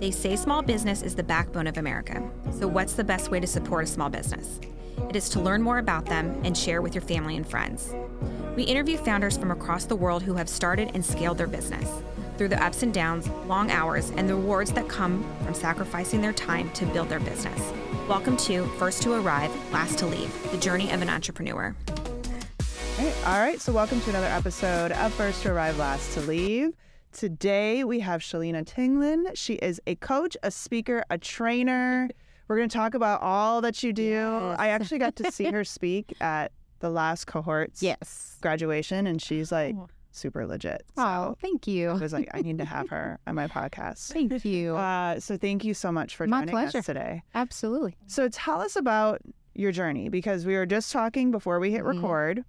They say small business is the backbone of America. So, what's the best way to support a small business? It is to learn more about them and share with your family and friends. We interview founders from across the world who have started and scaled their business through the ups and downs, long hours, and the rewards that come from sacrificing their time to build their business. Welcome to First to Arrive, Last to Leave, the journey of an entrepreneur. All right, so welcome to another episode of First to Arrive, Last to Leave. Today we have Shelyna Tinglin. She is a coach, a speaker, a trainer. We're going to talk about all that you do. Yes. I actually got to see her speak at the last cohort's Yes. graduation, and she's like Oh. super legit. Oh, thank you. I was like, I need to have her on my podcast. Thank you. Uh, so thank you so much for My joining pleasure. us today. Absolutely. So tell us about your journey because we were just talking before we hit Mhm. record.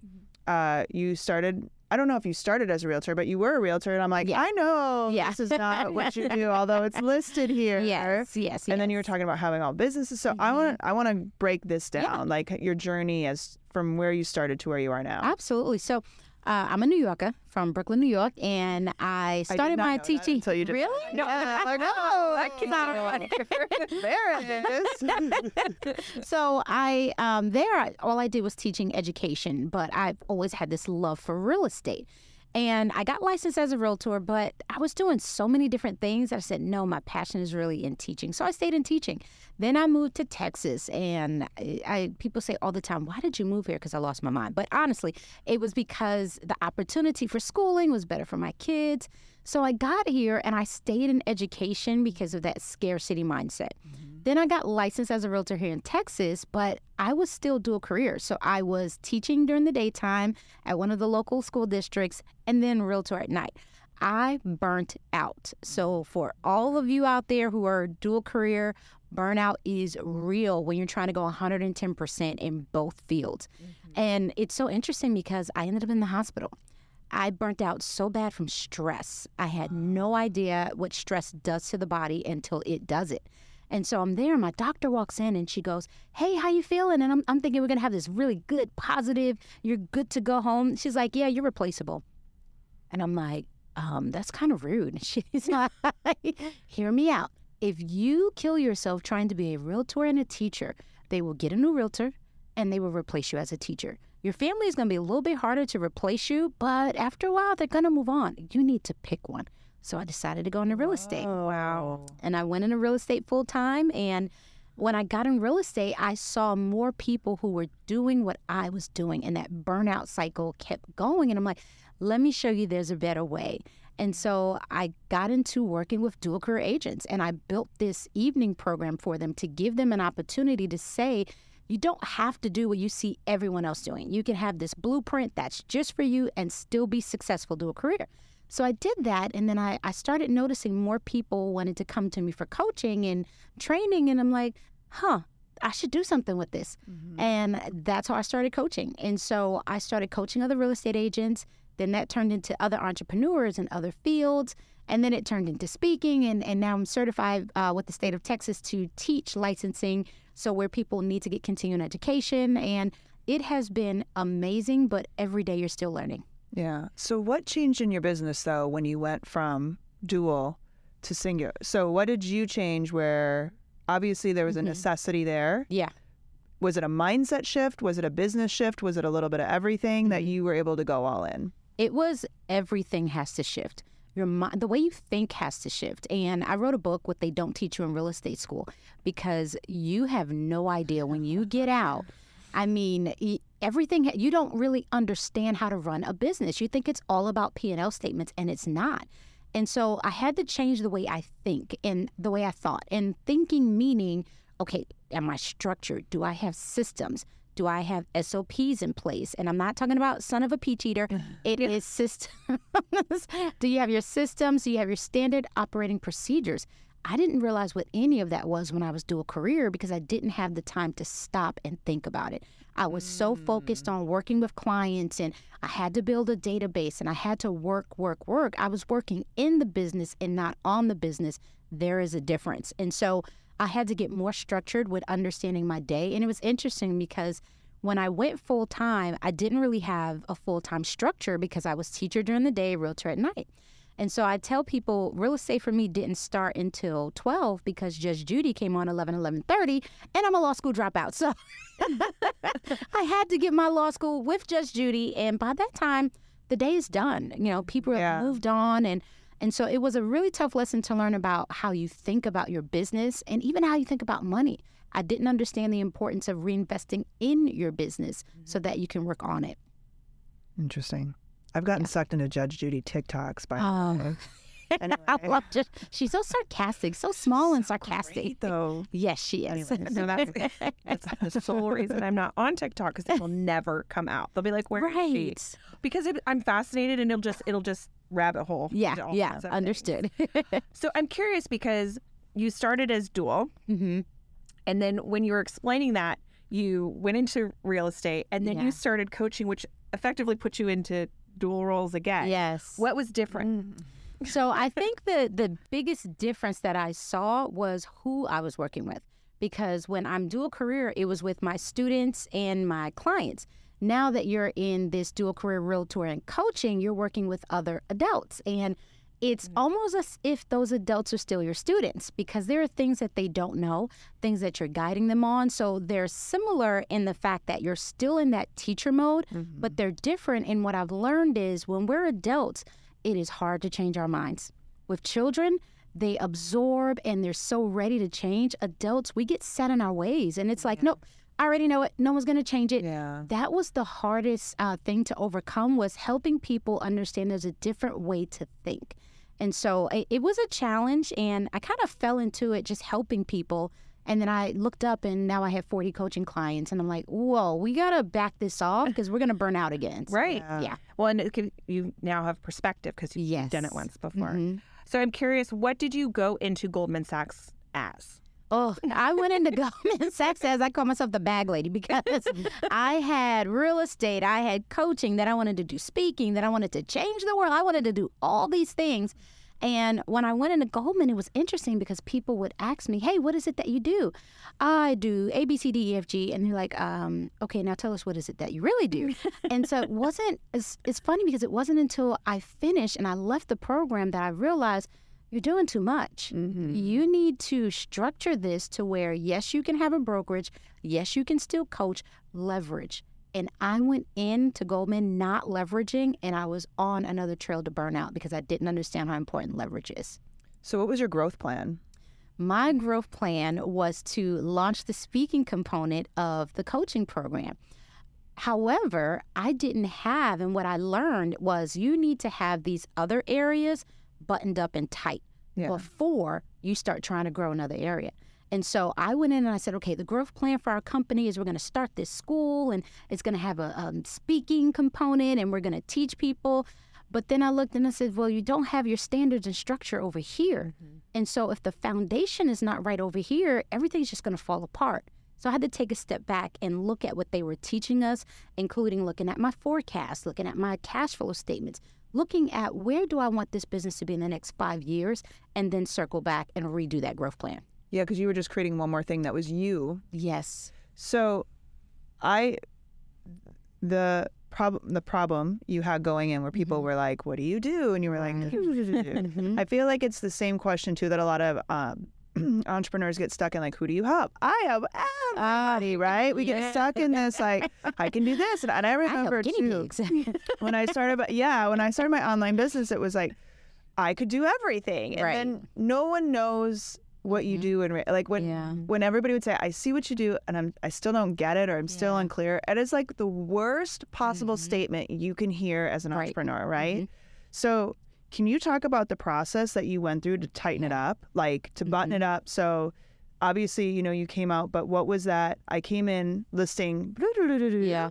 Uh, you started. I don't know if you started as a realtor, but you were a realtor, and I'm like, Yeah. I know Yeah. this is not what you do, although it's listed here. Yes, yes, And then you were talking about having all businesses. So I want mm-hmm. I want to break this down, Yeah. like your journey as from where you started to where you are now. Absolutely. So, uh, I'm a New Yorker from Brooklyn, New York, and I did started my teaching. until you just really? No, I'm like, oh, I cannot. there it is. so I um there all I did was teaching education, but I've always had this love for real estate. And I got licensed as a realtor, but I was doing so many different things that I said, no, my passion is really in teaching. So I stayed in teaching. Then I moved to Texas, and I, I people say all the time, why did you move here? Because I lost my mind. But honestly, it was because the opportunity for schooling was better for my kids. So I got here and I stayed in education because of that scarcity mindset. Mm-hmm. Then I got licensed as a realtor here in Texas, but I was still dual career. So I was teaching during the daytime at one of the local school districts and then realtor at night. I burnt out. So mm-hmm. for all of you out there who are dual career, burnout is real when you're trying to go 110% in both fields. Mm-hmm. And it's so interesting because I ended up in the hospital. I burnt out so bad from stress. I had no idea what stress does to the body until it does it. And so I'm there, my doctor walks in and she goes, Hey, how you feeling? And I'm, I'm thinking we're gonna have this really good, positive, you're good to go home. She's like, Yeah, you're replaceable. And I'm like, um, that's kind of rude. She's like, hear me out. If you kill yourself trying to be a realtor and a teacher, they will get a new realtor and they will replace you as a teacher. Your family is going to be a little bit harder to replace you, but after a while, they're going to move on. You need to pick one. So I decided to go into real estate. Oh, wow. And I went into real estate full time. And when I got in real estate, I saw more people who were doing what I was doing. And that burnout cycle kept going. And I'm like, let me show you there's a better way. And so I got into working with dual career agents and I built this evening program for them to give them an opportunity to say, you don't have to do what you see everyone else doing. You can have this blueprint that's just for you and still be successful, do a career. So I did that. And then I, I started noticing more people wanted to come to me for coaching and training. And I'm like, huh, I should do something with this. And that's how I started coaching. And so I started coaching other real estate agents. Then that turned into other entrepreneurs in other fields. And then it turned into speaking. And, and now I'm certified uh, with the state of Texas to teach licensing. So where people need to get continuing education. And it has been amazing, but every day you're still learning. Yeah. So what changed in your business though when you went from dual to singular? So what did you change where obviously there was a Mhm. necessity there? Yeah. Was it a mindset shift? Was it a business shift? Was it a little bit of everything that Mhm. you were able to go all in? It was everything has to shift. Your mind, the way you think has to shift. And I wrote a book, What They Don't Teach You in Real Estate School, because you have no idea when you get out. I mean, everything you don't really understand how to run a business. You think it's all about P and L statements, and it's not. And so I had to change the way I think and the way I thought. And thinking meaning, okay, am I structured? Do I have systems? Do I have SOPs in place? And I'm not talking about son of a peach eater. It is systems. Do you have your systems? Do you have your standard operating procedures? I didn't realize what any of that was when I was dual career because I didn't have the time to stop and think about it. I was so focused mm. on working with clients and I had to build a database and I had to work, work, work. I was working in the business and not on the business. There is a difference. And so I had to get more structured with understanding my day. And it was interesting because when I went full time, I didn't really have a full time structure because I was teacher during the day, realtor at night. And so I tell people real estate for me didn't start until 12 because Judge Judy came on 11, 11.30 and I'm a law school dropout. So I had to get my law school with Judge Judy. And by that time, the day is done. You know, people have moved on and and so it was a really tough lesson to learn about how you think about your business and even how you think about money. I didn't understand the importance of reinvesting in your business so mm-hmm. that you can work on it. Interesting. I've gotten sucked into Judge Judy TikToks by Oh. anyway. I love just she's so sarcastic, so small and sarcastic. Great, though. Yes, she is. Anyways. No, that's that's the sole reason I'm not on TikTok because it will never come out. They'll be like, "Where is she?" right. Because it, I'm fascinated, and it'll just it'll just rabbit hole. Yeah, yeah, kinds of things. understood. So I'm curious because you started as dual, hmm and then when you were explaining that, you went into real estate, and then Yeah. you started coaching, which effectively put you into dual roles again. Yes. What was different? So I think the the biggest difference that I saw was who I was working with. Because when I'm dual career, it was with my students and my clients. Now that you're in this dual career realtor and coaching, you're working with other adults. And it's mm. almost as if those adults are still your students because there are things that they don't know, things that you're guiding them on. So they're similar in the fact that you're still in that teacher mode, but mm-hmm. they're different. And what I've learned is when we're adults, it is hard to change our minds. With children, they absorb and they're so ready to change. Adults, we get set in our ways, and it's like, nope, I already know it. No one's going to change it. Yeah. That was the hardest uh, thing to overcome was helping people understand there's a different way to think. And so it, it was a challenge, and I kind of fell into it just helping people. And then I looked up, and now I have 40 coaching clients, and I'm like, whoa, we got to back this off because we're going to burn out again. So, Right. Yeah. Well, and it can, you now have perspective because you've Yes. done it once before. Mhm. So I'm curious, what did you go into Goldman Sachs as? Oh, I went into Goldman Sachs as I call myself the bag lady because I had real estate, I had coaching, that I wanted to do speaking, that I wanted to change the world. I wanted to do all these things. And when I went into Goldman, it was interesting because people would ask me, "Hey, what is it that you do?" I do A, B, C, D, E, F, G, and they're like, um, "Okay, now tell us what is it that you really do?" and so it wasn't. It's, it's funny because it wasn't until I finished and I left the program that I realized you're doing too much. You need to structure this to where, yes, you can have a brokerage, yes, you can still coach, leverage. And I went into Goldman not leveraging, and I was on another trail to burnout because I didn't understand how important leverage is. So, what was your growth plan? My growth plan was to launch the speaking component of the coaching program. However, I didn't have, and what I learned was you need to have these other areas buttoned up and tight Yeah. before you start trying to grow another area. And so I went in and I said, okay, the growth plan for our company is we're going to start this school and it's going to have a um, speaking component and we're going to teach people. But then I looked and I said, well, you don't have your standards and structure over here. And so if the foundation is not right over here, everything's just going to fall apart. So I had to take a step back and look at what they were teaching us, including looking at my forecast, looking at my cash flow statements, looking at where do I want this business to be in the next five years, and then circle back and redo that growth plan. Yeah, because you were just creating one more thing that was you. Yes. So, I the problem the problem you had going in where people were like, "What do you do?" and you were like, Mhm. I feel like it's the same question too that a lot of um, entrepreneurs get stuck in. Like, who do you help? I help everybody, right? We yeah. get stuck in this like, I can do this, and, and I I remember guinea too when I started. Yeah, when I started my online business, it was like I could do everything, and Right. then no one knows what you Mhm. do and like when Yeah. when everybody would say I see what you do and I'm I still don't get it or I'm still Yeah. unclear it is like the worst possible Mhm. statement you can hear as an Right. entrepreneur right Mhm. so can you talk about the process that you went through to tighten it up like to button Mhm. it up so obviously you know you came out but what was that I came in listing Yeah.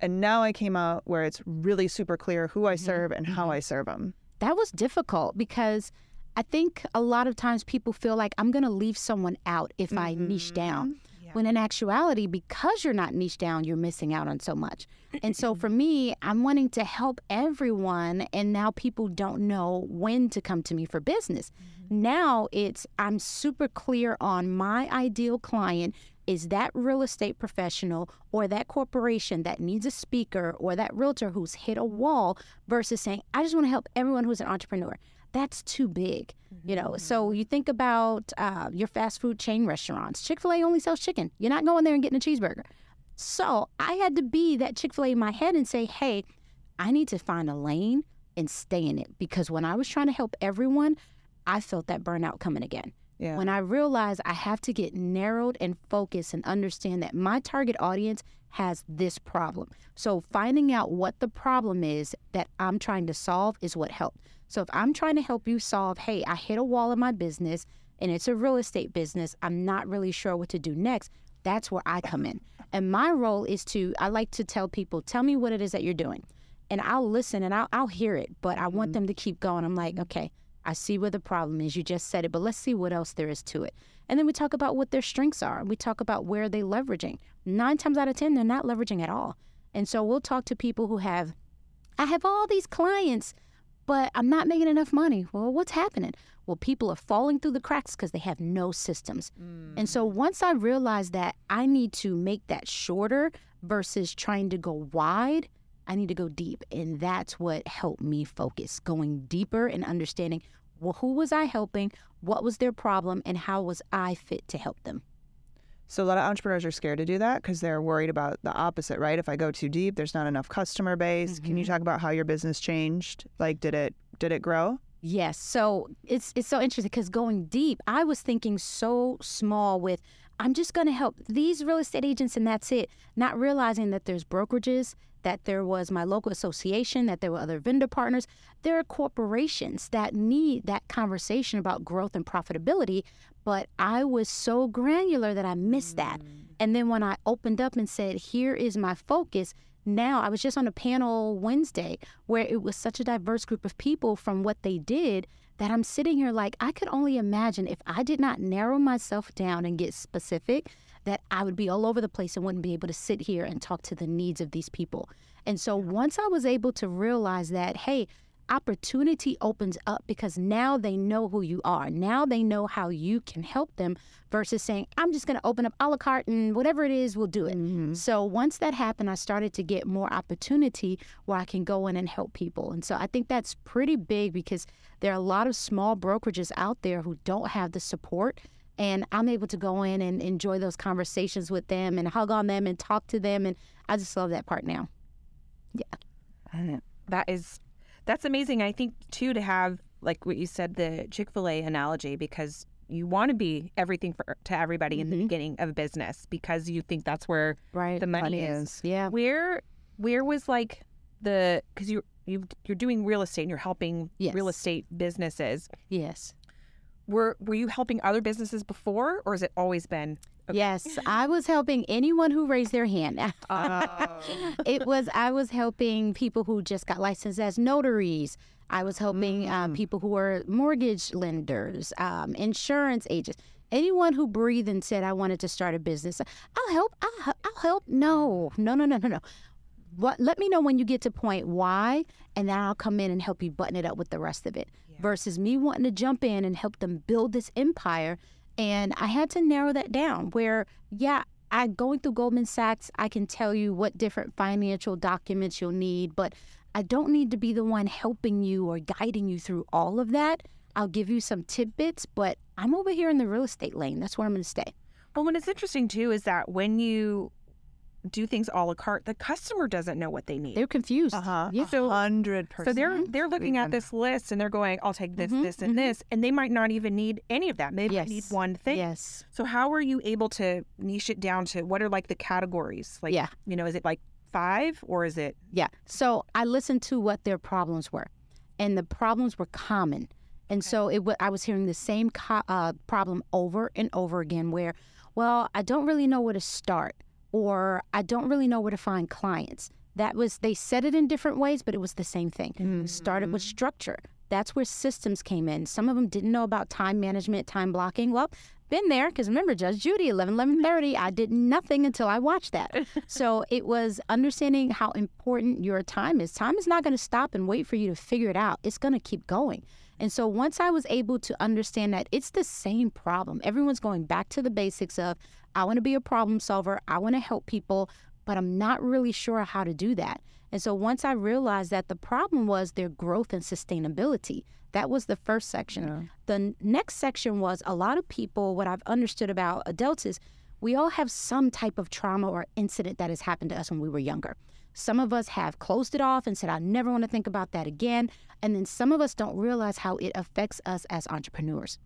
and now I came out where it's really super clear who I Mhm. serve and how Mhm. I serve them that was difficult because I think a lot of times people feel like I'm going to leave someone out if I niche mm-hmm. down. Yeah. When in actuality, because you're not niche down, you're missing out on so much. And so for me, I'm wanting to help everyone. And now people don't know when to come to me for business. Mm-hmm. Now it's, I'm super clear on my ideal client is that real estate professional or that corporation that needs a speaker or that realtor who's hit a wall versus saying, I just want to help everyone who's an entrepreneur. That's too big, you know. So you think about uh, your fast food chain restaurants. Chick Fil A only sells chicken. You're not going there and getting a cheeseburger. So I had to be that Chick Fil A in my head and say, Hey, I need to find a lane and stay in it because when I was trying to help everyone, I felt that burnout coming again. Yeah. When I realized I have to get narrowed and focused and understand that my target audience has this problem. So finding out what the problem is that I'm trying to solve is what helped. So if I'm trying to help you solve, hey, I hit a wall in my business and it's a real estate business, I'm not really sure what to do next. That's where I come in. And my role is to, I like to tell people, tell me what it is that you're doing. And I'll listen and I'll, I'll hear it, but I want mm-hmm. them to keep going. I'm like, okay, I see where the problem is. You just said it, but let's see what else there is to it. And then we talk about what their strengths are. We talk about where they're leveraging. Nine times out of 10, they're not leveraging at all. And so we'll talk to people who have, I have all these clients, but I'm not making enough money. Well, what's happening? Well, people are falling through the cracks because they have no systems. And so mm. once I realized that I need to make that shorter versus trying to go wide, I need to go deep. And that's what helped me focus, going deeper and understanding well, who was I helping, what was their problem, and how was I fit to help them. So a lot of entrepreneurs are scared to do that because they're worried about the opposite, right? If I go too deep, there's not enough customer base. Can you mm-hmm. talk about how your business changed? Like, did it did it grow? Yes. So it's it's so interesting because going deep, I was thinking so small with I'm just going to help these real estate agents and that's it, not realizing that there's brokerages, that there was my local association, that there were other vendor partners. There are corporations that need that conversation about growth and profitability, but I was so granular that I missed that. Mm. And then when I opened up and said, "Here is my focus," now I was just on a panel Wednesday where it was such a diverse group of people from what they did that I'm sitting here like I could only imagine if I did not narrow myself down and get specific that I would be all over the place and wouldn't be able to sit here and talk to the needs of these people. And so once I was able to realize that hey, opportunity opens up because now they know who you are. Now they know how you can help them versus saying, I'm just going to open up a la carte and whatever it is, we'll do it. Mm-hmm. So once that happened, I started to get more opportunity where I can go in and help people. And so I think that's pretty big because there are a lot of small brokerages out there who don't have the support. And I'm able to go in and enjoy those conversations with them and hug on them and talk to them. And I just love that part now. Yeah. That is, that's amazing. I think too to have like what you said, the Chick Fil A analogy, because you want to be everything for to everybody in the mm-hmm. beginning of a business because you think that's where Right. the money, Money is. is. Yeah. Where where was like the because you you you're doing real estate and you're helping Yes. real estate businesses. Yes. Were were you helping other businesses before, or has it always been? Yes, I was helping anyone who raised their hand. it was I was helping people who just got licensed as notaries. I was helping um, people who were mortgage lenders, um, insurance agents, anyone who breathed and said I wanted to start a business. I'll help. I'll, I'll help. No, no, no, no, no, no. What? Let me know when you get to point why, and then I'll come in and help you button it up with the rest of it. Versus me wanting to jump in and help them build this empire, and I had to narrow that down. Where, yeah, I going through Goldman Sachs, I can tell you what different financial documents you'll need, but I don't need to be the one helping you or guiding you through all of that. I'll give you some tidbits, but I'm over here in the real estate lane. That's where I'm going to stay. Well, what is interesting too is that when you do things a la carte, the customer doesn't know what they need. They're confused. Uh huh. Yeah. Hundred So they're they're looking at this list and they're going, "I'll take this, Mhm, this, and this," and they might not even need any of that. Maybe they need one thing. Yes. So how are you able to niche it down to what are like the categories? Like, Yeah. you know, is it like five or is it? Yeah. So I listened to what their problems were, and the problems were common. And so it, wa- I was hearing the same co- uh, problem over and over again. Where, well, I don't really know where to start, or I don't really know where to find clients. That was they said it in different ways, but it was the same thing. Started with mm. structure. That's where systems came in. Some of them didn't know about time management, time blocking. Well, been there because remember Judge Judy, 11, 11.30, I did nothing until I watched that. so it was understanding how important your time is. Time is not going to stop and wait for you to figure it out. It's going to keep going. And so once I was able to understand that it's the same problem, everyone's going back to the basics of I want to be a problem solver, I want to help people, but I'm not really sure how to do that. And so once I realized that the problem was their growth and sustainability, that was the first section. Yeah. The n- next section was a lot of people, what I've understood about adults is we all have some type of trauma or incident that has happened to us when we were younger. Some of us have closed it off and said, I never want to think about that again. And then some of us don't realize how it affects us as entrepreneurs.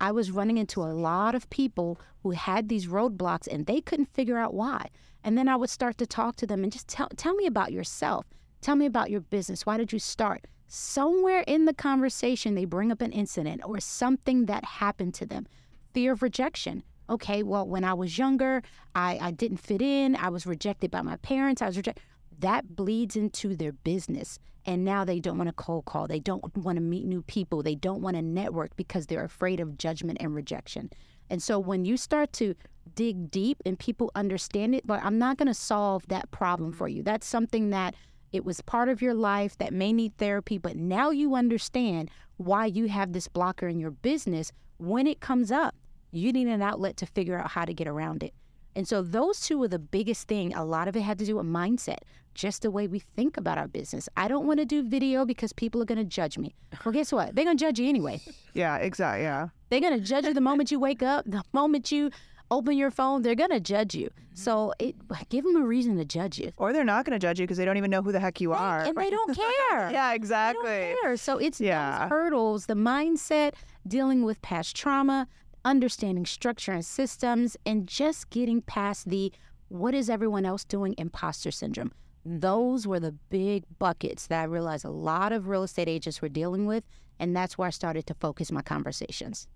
I was running into a lot of people who had these roadblocks and they couldn't figure out why. And then I would start to talk to them and just tell, tell me about yourself. Tell me about your business. Why did you start? Somewhere in the conversation, they bring up an incident or something that happened to them. Fear of rejection. Okay, well, when I was younger, I, I didn't fit in. I was rejected by my parents. I was rejected. That bleeds into their business. And now they don't want to cold call. They don't want to meet new people. They don't want to network because they're afraid of judgment and rejection. And so when you start to dig deep and people understand it, but I'm not going to solve that problem for you. That's something that it was part of your life that may need therapy, but now you understand why you have this blocker in your business. When it comes up, you need an outlet to figure out how to get around it. And so those two were the biggest thing. A lot of it had to do with mindset, just the way we think about our business. I don't want to do video because people are going to judge me. Well, guess what? They're going to judge you anyway. Yeah, exactly. Yeah. They're going to judge you the moment you wake up, the moment you open your phone, they're going to judge you. Mm-hmm. So it give them a reason to judge you. Or they're not going to judge you because they don't even know who the heck you are. And they don't care. yeah, They exactly. don't care. So it's Yeah. those hurdles, the mindset, dealing with past trauma, understanding structure and systems, and just getting past the what is everyone else doing imposter syndrome. Those were the big buckets that I realized a lot of real estate agents were dealing with. And that's where I started to focus my conversations.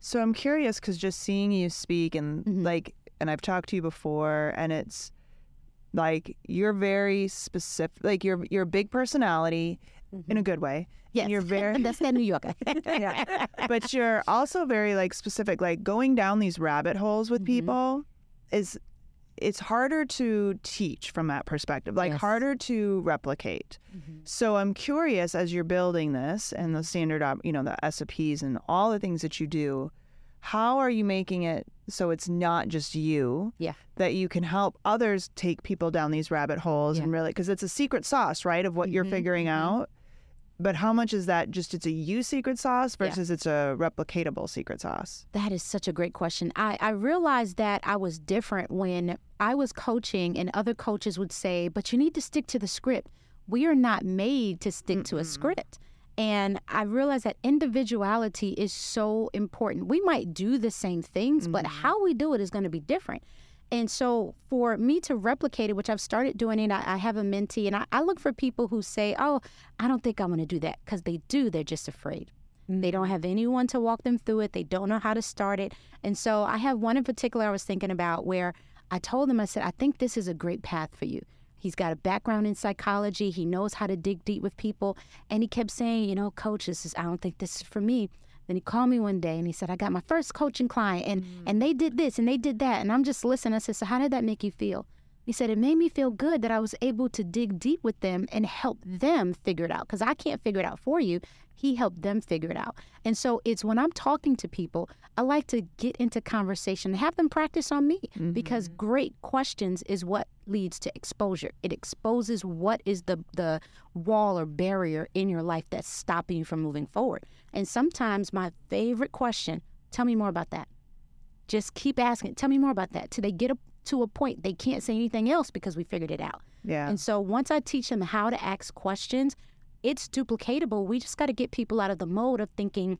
So I'm curious because just seeing you speak and Mhm. like, and I've talked to you before, and it's like you're very specific. Like you're you're a big personality in a good way. Yes. you're very- that's that New Yorker. Yeah. but you're also very like specific. Like going down these rabbit holes with Mhm. people is it's harder to teach from that perspective. Like Yes. harder to replicate. So I'm curious as you're building this and the standard, you know, the SOPs and all the things that you do, how are you making it so it's not just you? Yeah. That you can help others take people down these rabbit holes and really, because it's a secret sauce, right, of what you're Mhm, figuring mhm. out. But how much is that just it's a you secret sauce Yeah. versus it's a replicatable secret sauce? That is such a great question. I, I realized that I was different when I was coaching, and other coaches would say, But you need to stick to the script. We are not made to stick to a script. And I realized that individuality is so important. We might do the same things, but mm-hmm. how we do it is going to be different. And so for me to replicate it, which I've started doing it, I, I have a mentee, and I, I look for people who say, Oh, I don't think I'm going to do that. Because they do, they're just afraid. They don't mm-hmm. have anyone to walk them through it. They don't know how to start it. And so I have one in particular I was thinking about where I told him, I said, I think this is a great path for you. He's got a background in psychology. He knows how to dig deep with people. And he kept saying, you know, coach, this is, I don't think this is for me. Then he called me one day and he said, I got my first coaching client and, mm. and they did this and they did that. And I'm just listening. I said, so how did that make you feel? He said, it made me feel good that I was able to dig deep with them and help them figure it out because I can't figure it out for you. He helped them figure it out. And so it's when I'm talking to people, I like to get into conversation and have them practice on me because mm-hmm. great questions is what leads to exposure. It exposes what is the, the wall or barrier in your life that's stopping you from moving forward. And sometimes my favorite question, tell me more about that. Just keep asking, tell me more about that till they get a, to a point they can't say anything else because we figured it out. Yeah. And so once I teach them how to ask questions, it's duplicatable. We just got to get people out of the mode of thinking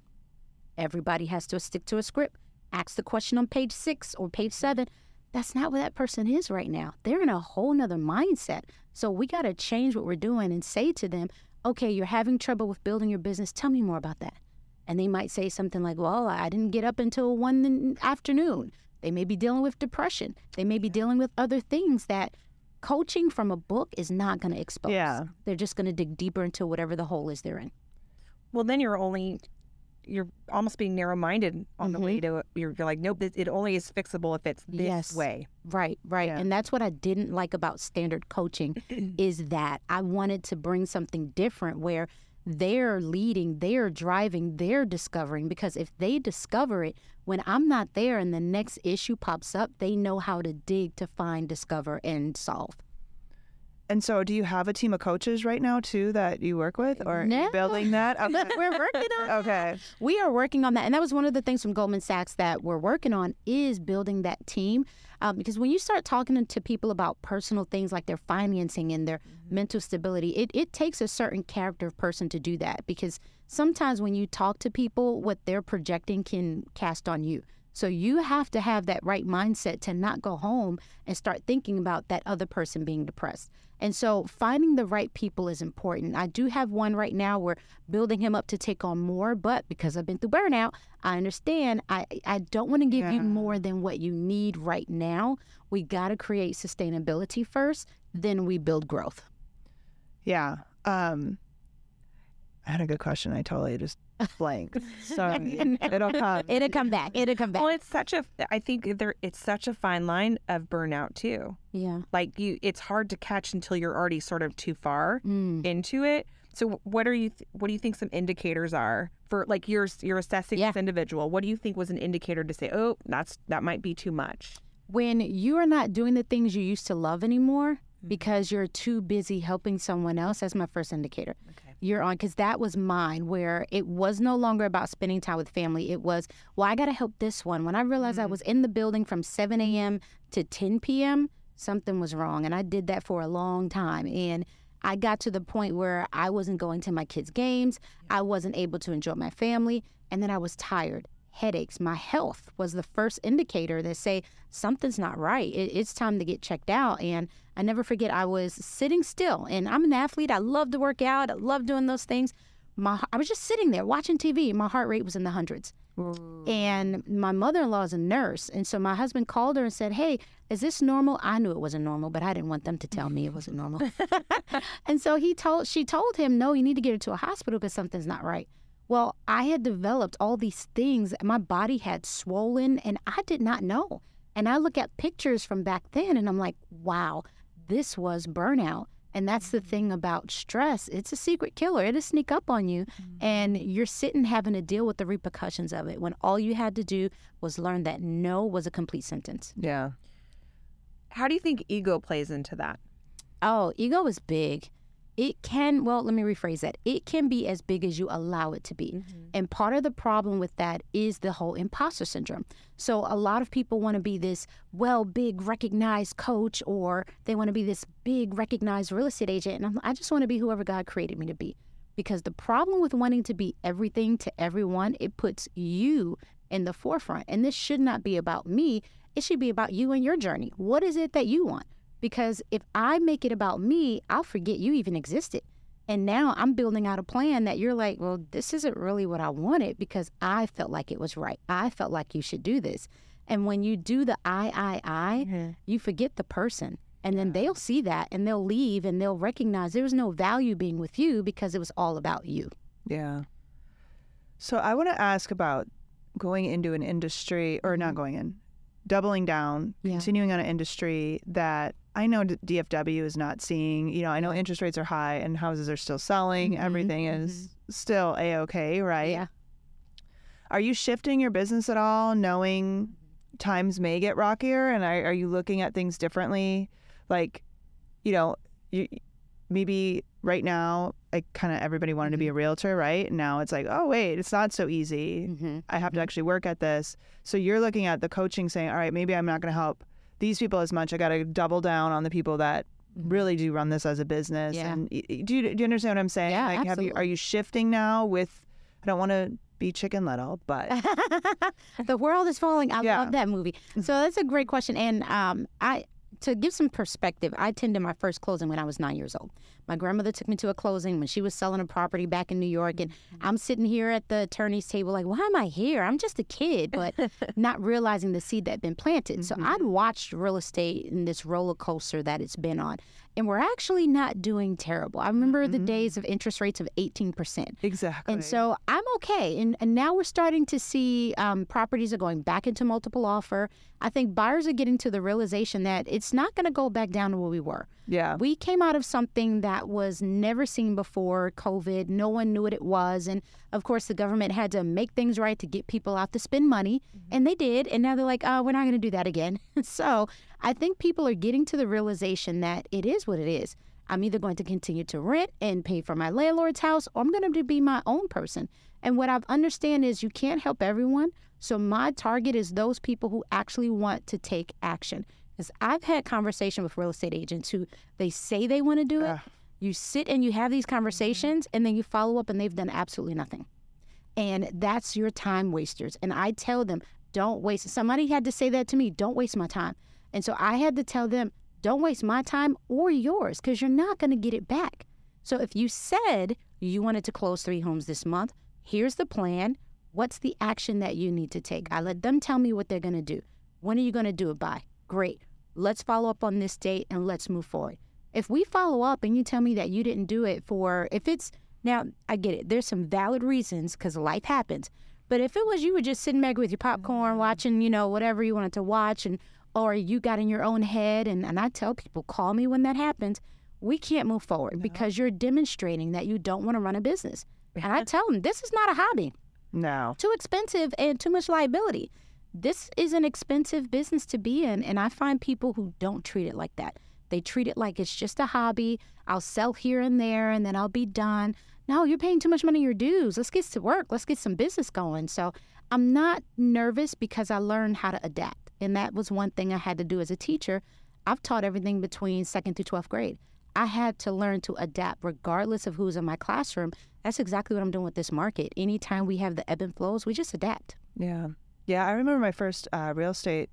everybody has to stick to a script. Ask the question on page six or page seven. That's not where that person is right now. They're in a whole nother mindset. So we got to change what we're doing and say to them, okay, you're having trouble with building your business. Tell me more about that. And they might say something like, well, I didn't get up until one afternoon. They may be dealing with depression. They may be dealing with other things that coaching from a book is not going to expose. Yeah. They're just going to dig deeper into whatever the hole is they're in. Well, then you're only you're almost being narrow minded on the way mm-hmm. to you're, you're like nope it, it only is fixable if it's this Yes. way. Right, right. Yeah. And that's what I didn't like about standard coaching is that I wanted to bring something different where they're leading, they're driving, they're discovering because if they discover it when I'm not there and the next issue pops up, they know how to dig to find, discover and solve. And so, do you have a team of coaches right now too that you work with, or No. building that? Okay. We're working on okay. We are working on that, and that was one of the things from Goldman Sachs that we're working on is building that team. Um, because when you start talking to people about personal things like their financing and their mental stability, it, it takes a certain character of person to do that. Because sometimes when you talk to people, what they're projecting can cast on you. So you have to have that right mindset to not go home and start thinking about that other person being depressed. And so finding the right people is important. I do have one right now. We're building him up to take on more, but because I've been through burnout, I understand I, I don't want to give you more than what you need right now. We got to create sustainability first, then we build growth. Yeah. Um, I had a good question. I totally just blanked. Sorry. It'll come. It'll come back. It'll come back. Well, it's such a I think there it's such a fine line of burnout too. yeah. Like you it's hard to catch until you're already sort of too far Mm. into it. So what are you th- what do you think some indicators are for like you're you're assessing Yeah. this individual? What do you think was an indicator to say, "Oh, that's that might be too much." when you are not doing the things you used to love anymore Mm-hmm. because you're too busy helping someone else, that's my first indicator. Okay. You're on, because that was mine, where it was no longer about spending time with family. It was, well, I got to help this one. When I realized Mm-hmm. I was in the building from 7 a.m. to 10 p.m., something was wrong. And I did that for a long time. And I got to the point where I wasn't going to my kids' games, I wasn't able to enjoy my family, and then I was tired headaches. My health was the first indicator that say something's not right. It, it's time to get checked out. And I never forget I was sitting still, and I'm an athlete. I love to work out. I love doing those things. My I was just sitting there watching TV. My heart rate was in the hundreds. And my mother-in-law is a nurse, and so my husband called her and said, "Hey, is this normal?" I knew it wasn't normal, but I didn't want them to tell me it wasn't normal. and so he told she told him, "No, you need to get her to a hospital because something's not right." Well, I had developed all these things. My body had swollen, and I did not know. And I look at pictures from back then, and I'm like, "Wow, this was burnout." And that's the thing mm-hmm. about stress. It's a secret killer. It'll sneak up on you, mm-hmm. and you're sitting having to deal with the repercussions of it when all you had to do was learn that no was a complete sentence. Yeah. How do you think ego plays into that? Oh, ego is big. It can, well, let me rephrase that. It can be as big as you allow it to be. Mm-hmm. And part of the problem with that is the whole imposter syndrome. So a lot of people want to be this well, big, recognized coach, or they want to be this big, recognized real estate agent. And I'm, I just want to be whoever God created me to be. Because the problem with wanting to be everything to everyone, it puts you in the forefront. And this should not be about me. It should be about you and your journey. What is it that you want? Because if I make it about me, I'll forget you even existed. And now I'm building out a plan that you're like, well, this isn't really what I wanted because I felt like it was right. I felt like you should do this. And when you do the I, I, I, mm-hmm. you forget the person. And then they'll see that and they'll leave and they'll recognize there was no value being with you because it was all about you. Yeah. So I want to ask about going into an industry, or not mm-hmm. going in, doubling down, Yeah. continuing on an industry that I know DFW is not seeing. You know, I know interest rates are high and houses are still selling. Mhm, Everything is still a okay, right? Yeah. Are you shifting your business at all, knowing times may get rockier, and are, are you looking at things differently? Like, you know, you maybe right now, like kind of everybody wanted to be a realtor, right? Now it's like, oh wait, it's not so easy. Mm-hmm. I have to actually work at this. So you're looking at the coaching, saying, all right, maybe I'm not going to help these people as much. I got to double down on the people that really do run this as a business. Yeah. And do you, do you understand what I'm saying? Yeah, like, have you absolutely. are you shifting now with? I don't want to be Chicken Little, but the world is falling. I Yeah. love that movie. So that's a great question. And um, I to give some perspective, I attended my first closing when I was nine years old. My grandmother took me to a closing when she was selling a property back in New York. And mm-hmm. I'm sitting here at the attorney's table, like, why am I here? I'm just a kid, but not realizing the seed that had been planted. So mm-hmm. I'd watched real estate in this roller coaster that it's been on. And we're actually not doing terrible. I remember the days of interest rates of 18%. Exactly. And so I'm okay. And, and now we're starting to see um, properties are going back into multiple offer. I think buyers are getting to the realization that it's not going to go back down to where we were. yeah. We came out of something that was never seen before COVID. No one knew what it was. And of course, the government had to make things right to get people out to spend money. And they did. And now they're like, oh, we're not going to do that again. so I think people are getting to the realization that it is what it is. I'm either going to continue to rent and pay for my landlord's house, or I'm going to be my own person. And what I've understand is you can't help everyone. So my target is those people who actually want to take action. Because I've had conversation with real estate agents who they say they want to do it. Ugh. You sit and you have these conversations, mm-hmm. and then you follow up, and they've done absolutely nothing. And that's your time wasters. And I tell them, don't waste. Somebody had to say that to me. Don't waste my time. And so I had to tell them, don't waste my time or yours, because you're not going to get it back. So if you said you wanted to close three homes this month, here's the plan. What's the action that you need to take? I let them tell me what they're going to do. When are you going to do it by? Great. Let's follow up on this date and let's move forward. If we follow up and you tell me that you didn't do it for, if it's, now I get it, there's some valid reasons because life happens. But if it was you were just sitting back with your popcorn watching, you know, whatever you wanted to watch and, or you got in your own head, and, and I tell people, call me when that happens, we can't move forward because you're demonstrating that you don't want to run a business. And I tell them, this is not a hobby No. too expensive and too much liability. This is an expensive business to be in, and I find people who don't treat it like that. They treat it like it's just a hobby. I'll sell here and there, and then I'll be done. No, you're paying too much money your dues. Let's get to work. Let's get some business going. So I'm not nervous because I learned how to adapt, and that was one thing I had to do as a teacher. I've taught everything between second through 12th grade. I had to learn to adapt regardless of who's in my classroom. That's exactly what I'm doing with this market. Anytime we have the ebb and flows, we just adapt. Yeah. Yeah. I remember my first uh, real estate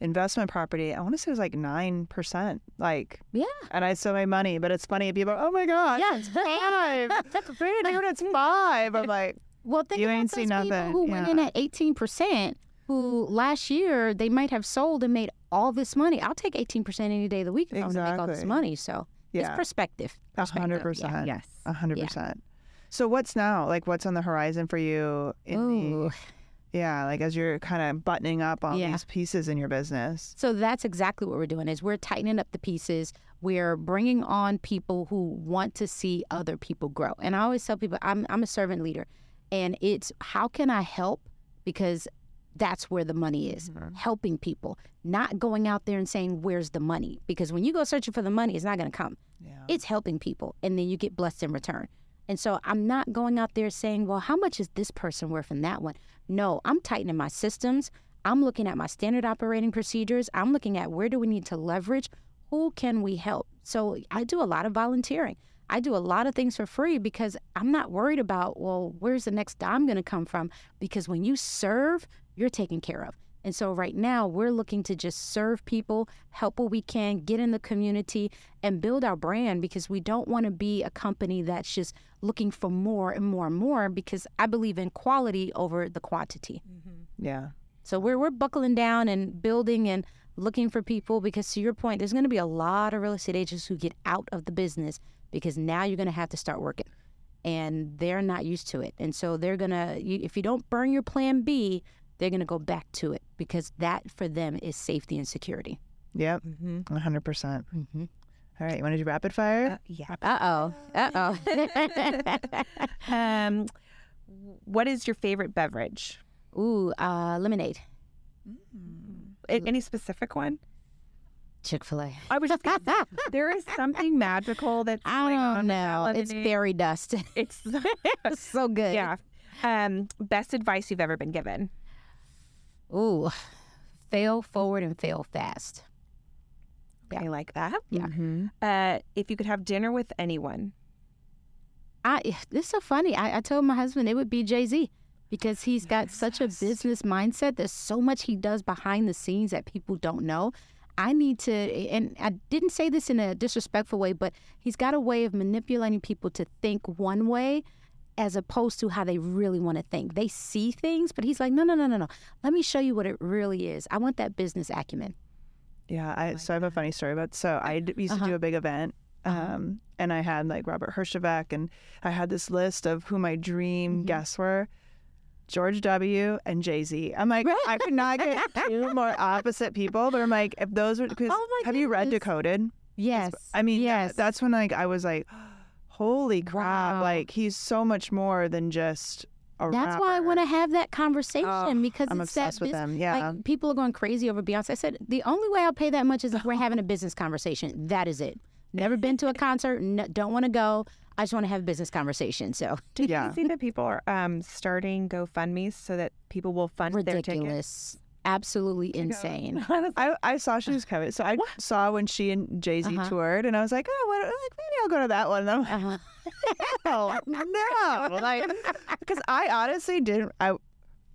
investment property. I want to say it was like 9%. Like, Yeah. and I still made money, but it's funny. People are, like, oh my God. Yeah, it's Five. Dude, it's five. I'm like, Well, think You about ain't those seen people nothing. who went in at 18%, who last year they might have sold and made all this money. I'll take 18% any day of the week if I want to make all this money. So it's yeah, perspective. a hundred Perspective, yeah. percent. Yes. A hundred Yeah. percent. So what's now? Like, what's on the horizon for you? In Ooh. the, yeah, like as you're kind of buttoning up all Yeah. these pieces in your business. So that's exactly what we're doing is we're tightening up the pieces. We're bringing on people who want to see other people grow. And I always tell people I'm I'm a servant leader and it's how can I help because that's where the money is. Mm-hmm. Helping people, not going out there and saying where's the money because when you go searching for the money it's not going to come. Yeah. It's helping people and then you get blessed in return. And so I'm not going out there saying, well, how much is this person worth in that one? No, I'm tightening my systems. I'm looking at my standard operating procedures. I'm looking at where do we need to leverage? Who can we help? So I do a lot of volunteering. I do a lot of things for free because I'm not worried about, well, where's the next dime going to come from? Because when you serve, you're taken care of. And so right now, we're looking to just serve people, help what we can, get in the community, and build our brand because we don't want to be a company that's just looking for more and more and more because I believe in quality over the quantity. Mm-hmm. Yeah. So we're we're buckling down and building and looking for people because to your point, there's going to be a lot of real estate agents who get out of the business because now you're going to have to start working, and they're not used to it, and so they're gonna if you don't burn your plan B, they're going to go back to it because that for them is safety and security. Yep. Mm-hmm. Hundred percent. Mm-hmm. All right. You want to do rapid fire? Uh, yeah. Uh oh. Uh oh. Um, what is your favorite beverage? Ooh, uh, lemonade. A- Any specific one? Chick Fil A. I was just gonna say, there is something magical that's I going on don't with know. It's fairy dust. It's it's so good. yeah. Um, best advice you've ever been given. Ooh, fail forward and fail fast. Yeah. I like that. Yeah. Mm-hmm. Uh, if you could have dinner with anyone, I this is so funny. I, I told my husband it would be Jay Z because he's got such a business mindset. There's so much he does behind the scenes that people don't know. I need to, and I didn't say this in a disrespectful way, but he's got a way of manipulating people to think one way as opposed to how they really want to think. They see things, but he's like, no, no, no, no, no. Let me show you what it really is. I want that business acumen. Yeah, I so I have a funny story about. So I used to Uh-huh. do a big event, um, and I had like Robert Herjavec, and I had this list of who my dream Mm-hmm. guests were. George W. and Jay Z. I'm like, I could not get two more opposite people, but I'm like, if those were, because Oh have you read. Decoded? Yes. I mean, yes. that's when like I was like, holy crap! Wow. Like he's so much more than just a That's why I want to have that conversation Oh, because I'm it's that obsessed with bus- them. Yeah. Like people are going crazy over Beyonce. I said the only way I'll pay that much is if we're having a business conversation. That is it. Never been to a concert. No, don't want to go. I just want to have a business conversation. So Did Yeah. you see that people are um, starting GoFundMe's so that people will fund their tickets? Absolutely insane. I, I saw she was coming. So I saw when she and Jay Z Uh-huh. toured, and I was like, oh, what, like, maybe I'll go to that one. And I'm like, Uh-huh. no, no, like, because I honestly didn't. I,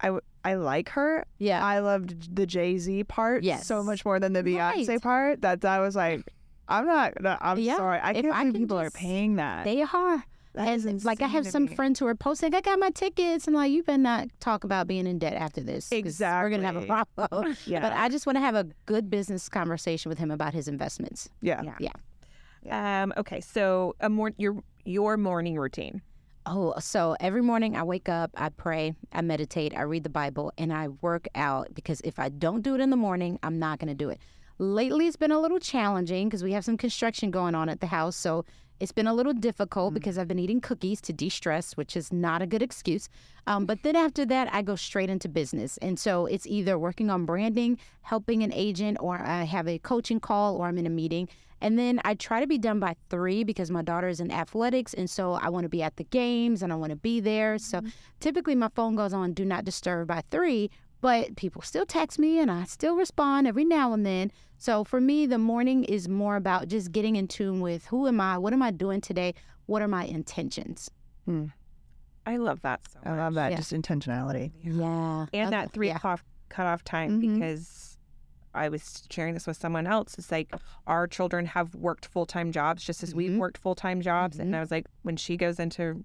I, I like her. Yeah. I loved the Jay Z part Yes. so much more than the Beyonce Right. part that I was like, I'm not. No, I'm Yeah, sorry. I if can't I believe can people are paying that. They are. That is and like I have some me. friends who are posting, I got my tickets. I'm like, you better not talk about being in debt after this. Exactly. We're gonna have a Exactly. problem. Yeah. But I just want to have a good business conversation with him about his investments. yeah. Yeah. Um, okay, so a more your your morning routine. Oh, so every morning I wake up, I pray, I meditate, I read the Bible, and I work out because if I don't do it in the morning, I'm not going to do it. Lately, it's been a little challenging because we have some construction going on at the house. So it's been a little difficult because I've been eating cookies to de stress, which is not a good excuse. Um, but then after that, I go straight into business. And so it's either working on branding, helping an agent, or I have a coaching call, or I'm in a meeting. And then I try to be done by three because my daughter is in athletics. And so I want to be at the games and I want to be there. So typically my phone goes on do not disturb by three, but people still text me and I still respond every now and then. So for me, the morning is more about just getting in tune with who am I? What am I doing today? What are my intentions? I love that so I much. love that. Yeah. Just intentionality. Yeah. and that three yeah. o'clock cutoff time Mhm. because I was sharing this with someone else. It's like our children have worked full time jobs just as we've Mhm. worked full time jobs, and Mhm. I was like, when she goes into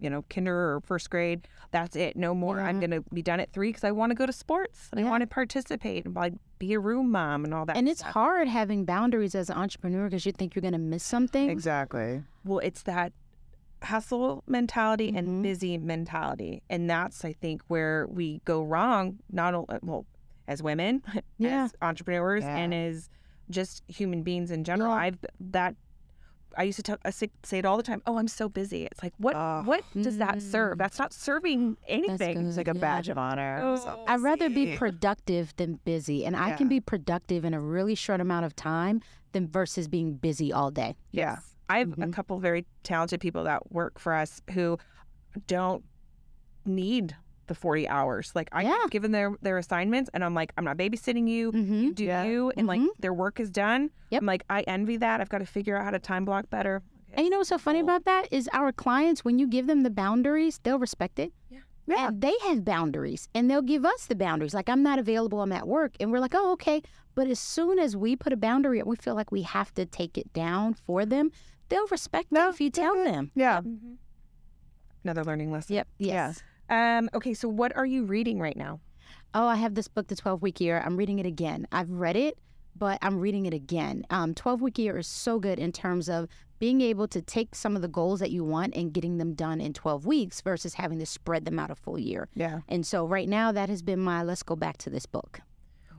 you know kinder or first grade, that's it, no more. I'm gonna be done at three because I want to go to sports and I want to participate and like be a room mom and all that. And it's stuff. hard having boundaries as an entrepreneur because you think you're going to miss something. Exactly. well, it's that hustle mentality Mhm. and busy mentality, and that's I think where we go wrong. Not only well as women, Yeah. as entrepreneurs, Yeah. and as just human beings in general. Yeah. I've that. I used to tell, I say, say it all the time. Oh, I'm so busy. It's like what? Ugh. what does that serve? That's not serving anything. It's like a Yeah. badge of honor. Oh. So- I'd rather be productive than busy. And I can be productive in a really short amount of time than versus being busy all day. Yeah. I have Mm-hmm. a couple very talented people that work for us who don't need the 40 hours. Like I Yeah. give given their their assignments and I'm like, I'm not babysitting you. Mm-hmm. You do Yeah. you and like Mhm. their work is done. Yep. I'm like, I envy that. I've got to figure out how to time block better. And you know what's so funny about that is our clients, when you give them the boundaries, they'll respect it. Yeah. Yeah. And they have boundaries and they'll give us the boundaries. Like, I'm not available, I'm at work. And we're like, oh, okay. But as soon as we put a boundary and we feel like we have to take it down for them, they'll respect No, it if you tell them. Yeah. Another learning lesson. Yep. Yes. Um, okay, so what are you reading right now? Oh, I have this book, The 12 Week Year. I'm reading it again. I've read it, but I'm reading it again. Um, 12 Week Year is so good in terms of being able to take some of the goals that you want and getting them done in 12 weeks versus having to spread them out a full year. Yeah. And so right now, that has been my let's go back to this book.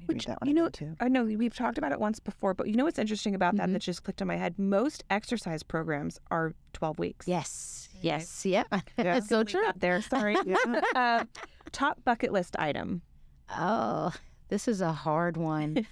Which, that one you know, too. I know we've talked about it once before, but you know what's interesting about that Mhm. that just clicked in my head? Most exercise programs are 12 weeks. Yes. Yes. Yep. Yeah. So true. There, sorry. Yeah. uh, top bucket list item. Oh, this is a hard one.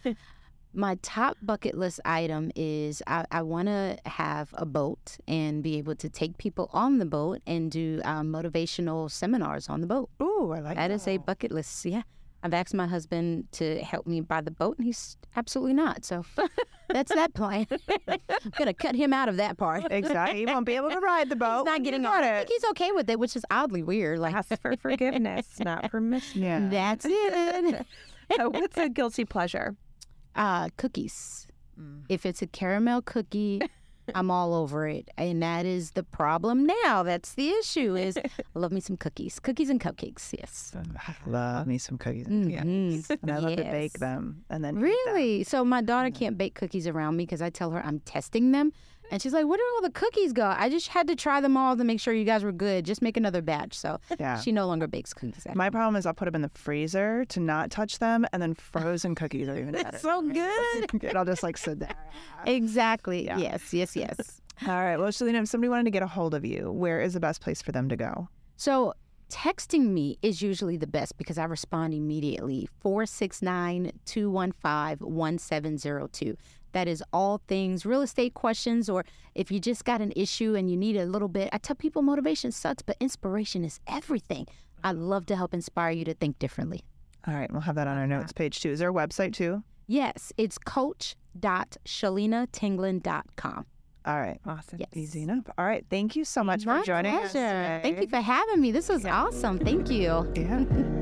My top bucket list item is I, I want to have a boat and be able to take people on the boat and do um, motivational seminars on the boat. Ooh, I like that. That is a bucket list. Yeah. I've asked my husband to help me buy the boat, and he's absolutely not. So that's that plan. I'm going to cut him out of that part. Exactly. he won't be able to ride the boat. He's not getting You on got I it. think he's okay with it, which is oddly weird. Like, Ask for forgiveness, not permission. Yeah. that's it. So what's a guilty pleasure? Uh, cookies. If it's a caramel cookie, I'm all over it. And that is the problem now. That's the issue is I love me some cookies. Cookies and cupcakes, yes. Love me some cookies. Mhm. And I love to bake them and then eat them. Really? So my daughter can't bake cookies around me because I tell her I'm testing them. And she's like, where did all the cookies go? I just had to try them all to make sure you guys were good. Just make another batch. So Yeah. she no longer bakes cookies. at My problem is I'll put them in the freezer to not touch them, and then frozen cookies are even better. It's so good. and I'll just like sit there. exactly. Yeah. Yes, yes, yes. All right. Well, Shelyna, if somebody wanted to get a hold of you, where is the best place for them to go? So texting me is usually the best because I respond immediately. 469 215 1702. That is all things real estate questions, or if you just got an issue and you need a little bit. I tell people motivation sucks, but inspiration is everything. I'd love to help inspire you to think differently. All right. We'll have that on our notes page too. Is there a website too? Yes, it's coach.shelynatinglin.com. All right. Awesome. Yes. Easy enough. All right. Thank you so much My for joining us. pleasure. Thank you for having me. This was awesome. Thank you. Yeah.